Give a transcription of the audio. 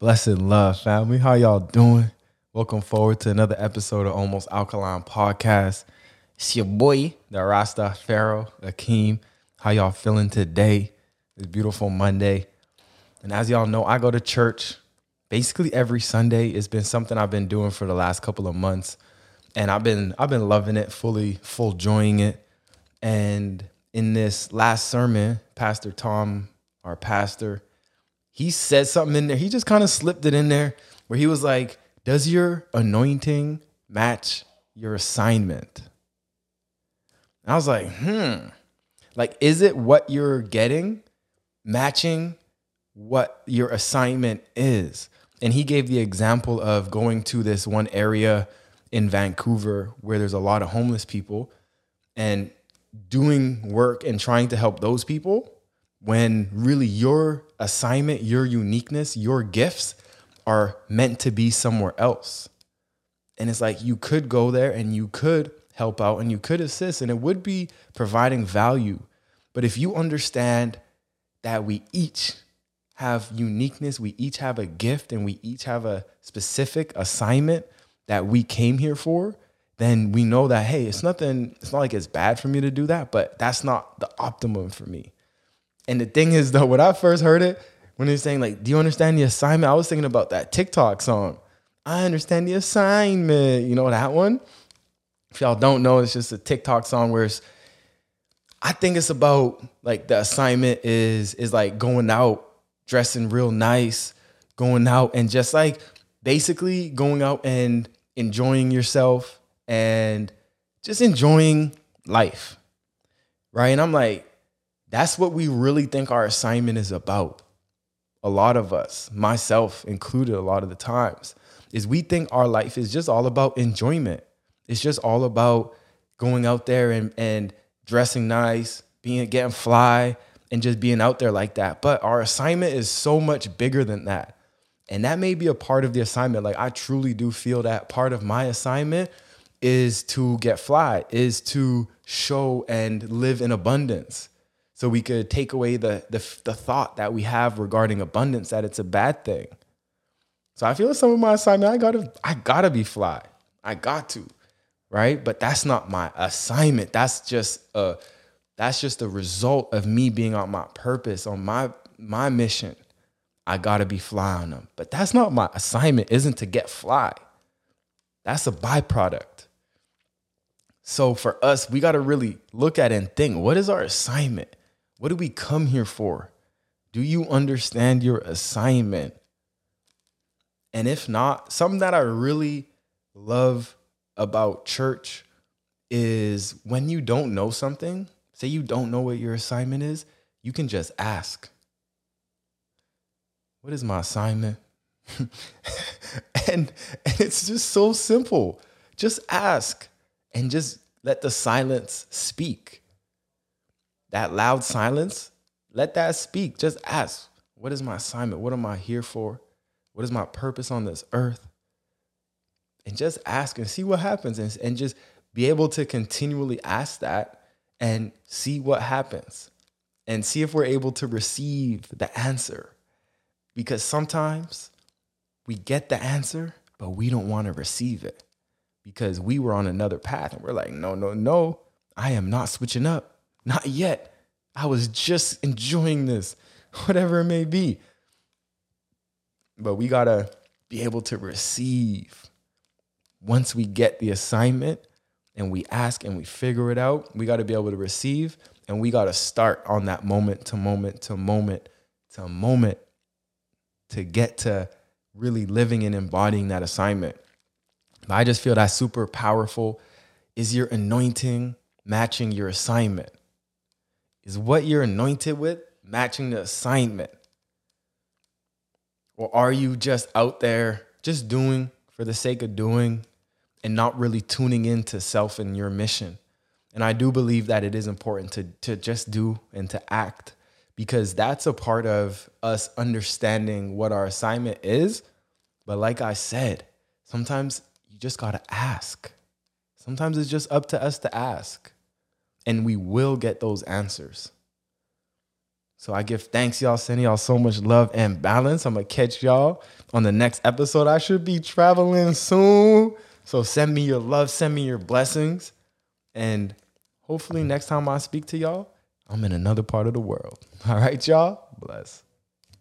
Blessed love, family. How y'all doing? Welcome forward to another episode of Almost Alkaline Podcast. It's your boy, the Rasta Pharaoh, Akeem. How y'all feeling today? It's beautiful Monday. And as y'all know, I go to church basically every Sunday. It's been something I've been doing for the last couple of months. And I've been I've been loving it, fully full enjoying it. And in this last sermon, Pastor Tom, our pastor, he said something in there. He just kind of slipped it in there where he was like, Does your anointing match your assignment? And I was like, Hmm. Like, is it what you're getting matching what your assignment is? And he gave the example of going to this one area in Vancouver where there's a lot of homeless people and doing work and trying to help those people when really your assignment, your uniqueness, your gifts are meant to be somewhere else. And it's like you could go there and you could help out and you could assist and it would be providing value. But if you understand that we each have uniqueness, we each have a gift, and we each have a specific assignment that we came here for, then we know that, hey, it's nothing, it's not like it's bad for me to do that, but that's not the optimum for me. And the thing is, though, when I first heard it, when he's saying, like, do you understand the assignment? I was thinking about that TikTok song. I understand the assignment. You know that one? If y'all don't know, it's just a TikTok song where it's, I think it's about like the assignment is is like going out, dressing real nice, going out and just like basically going out and enjoying yourself and just enjoying life. Right. And I'm like, that's what we really think our assignment is about. A lot of us, myself included, a lot of the times, is we think our life is just all about enjoyment. It's just all about going out there and, and dressing nice, being getting fly, and just being out there like that. But our assignment is so much bigger than that. And that may be a part of the assignment. Like I truly do feel that part of my assignment is to get fly, is to show and live in abundance so we could take away the, the, the thought that we have regarding abundance that it's a bad thing. So I feel some of my assignment, I gotta, I gotta be fly. I got to, right? But that's not my assignment. That's just a, that's just a result of me being on my purpose, on my my mission. I gotta be fly on them. But that's not my assignment, isn't to get fly. That's a byproduct. So for us, we gotta really look at and think, what is our assignment? What do we come here for? Do you understand your assignment? And if not, something that I really love about church is when you don't know something, say you don't know what your assignment is, you can just ask. What is my assignment? and, and it's just so simple. Just ask and just let the silence speak that loud silence, let that speak. Just ask, what is my assignment? What am I here for? What is my purpose on this earth? And just ask and see what happens and, and just be able to continually ask that and see what happens and see if we're able to receive the answer. Because sometimes we get the answer, but we don't want to receive it because we were on another path and we're like, no, no, no, I am not switching up. Not yet. I was just enjoying this, whatever it may be. But we got to be able to receive. Once we get the assignment and we ask and we figure it out, we got to be able to receive and we got to start on that moment to moment to moment to moment to get to really living and embodying that assignment. I just feel that's super powerful. Is your anointing matching your assignment? Is what you're anointed with matching the assignment? Or are you just out there just doing for the sake of doing and not really tuning into self and your mission? And I do believe that it is important to, to just do and to act because that's a part of us understanding what our assignment is. But like I said, sometimes you just got to ask. Sometimes it's just up to us to ask and we will get those answers. So I give thanks, y'all. Sending y'all so much love and balance. I'm gonna catch y'all on the next episode. I should be traveling soon. So send me your love, send me your blessings. And hopefully next time I speak to y'all, I'm in another part of the world. All right, y'all. Bless.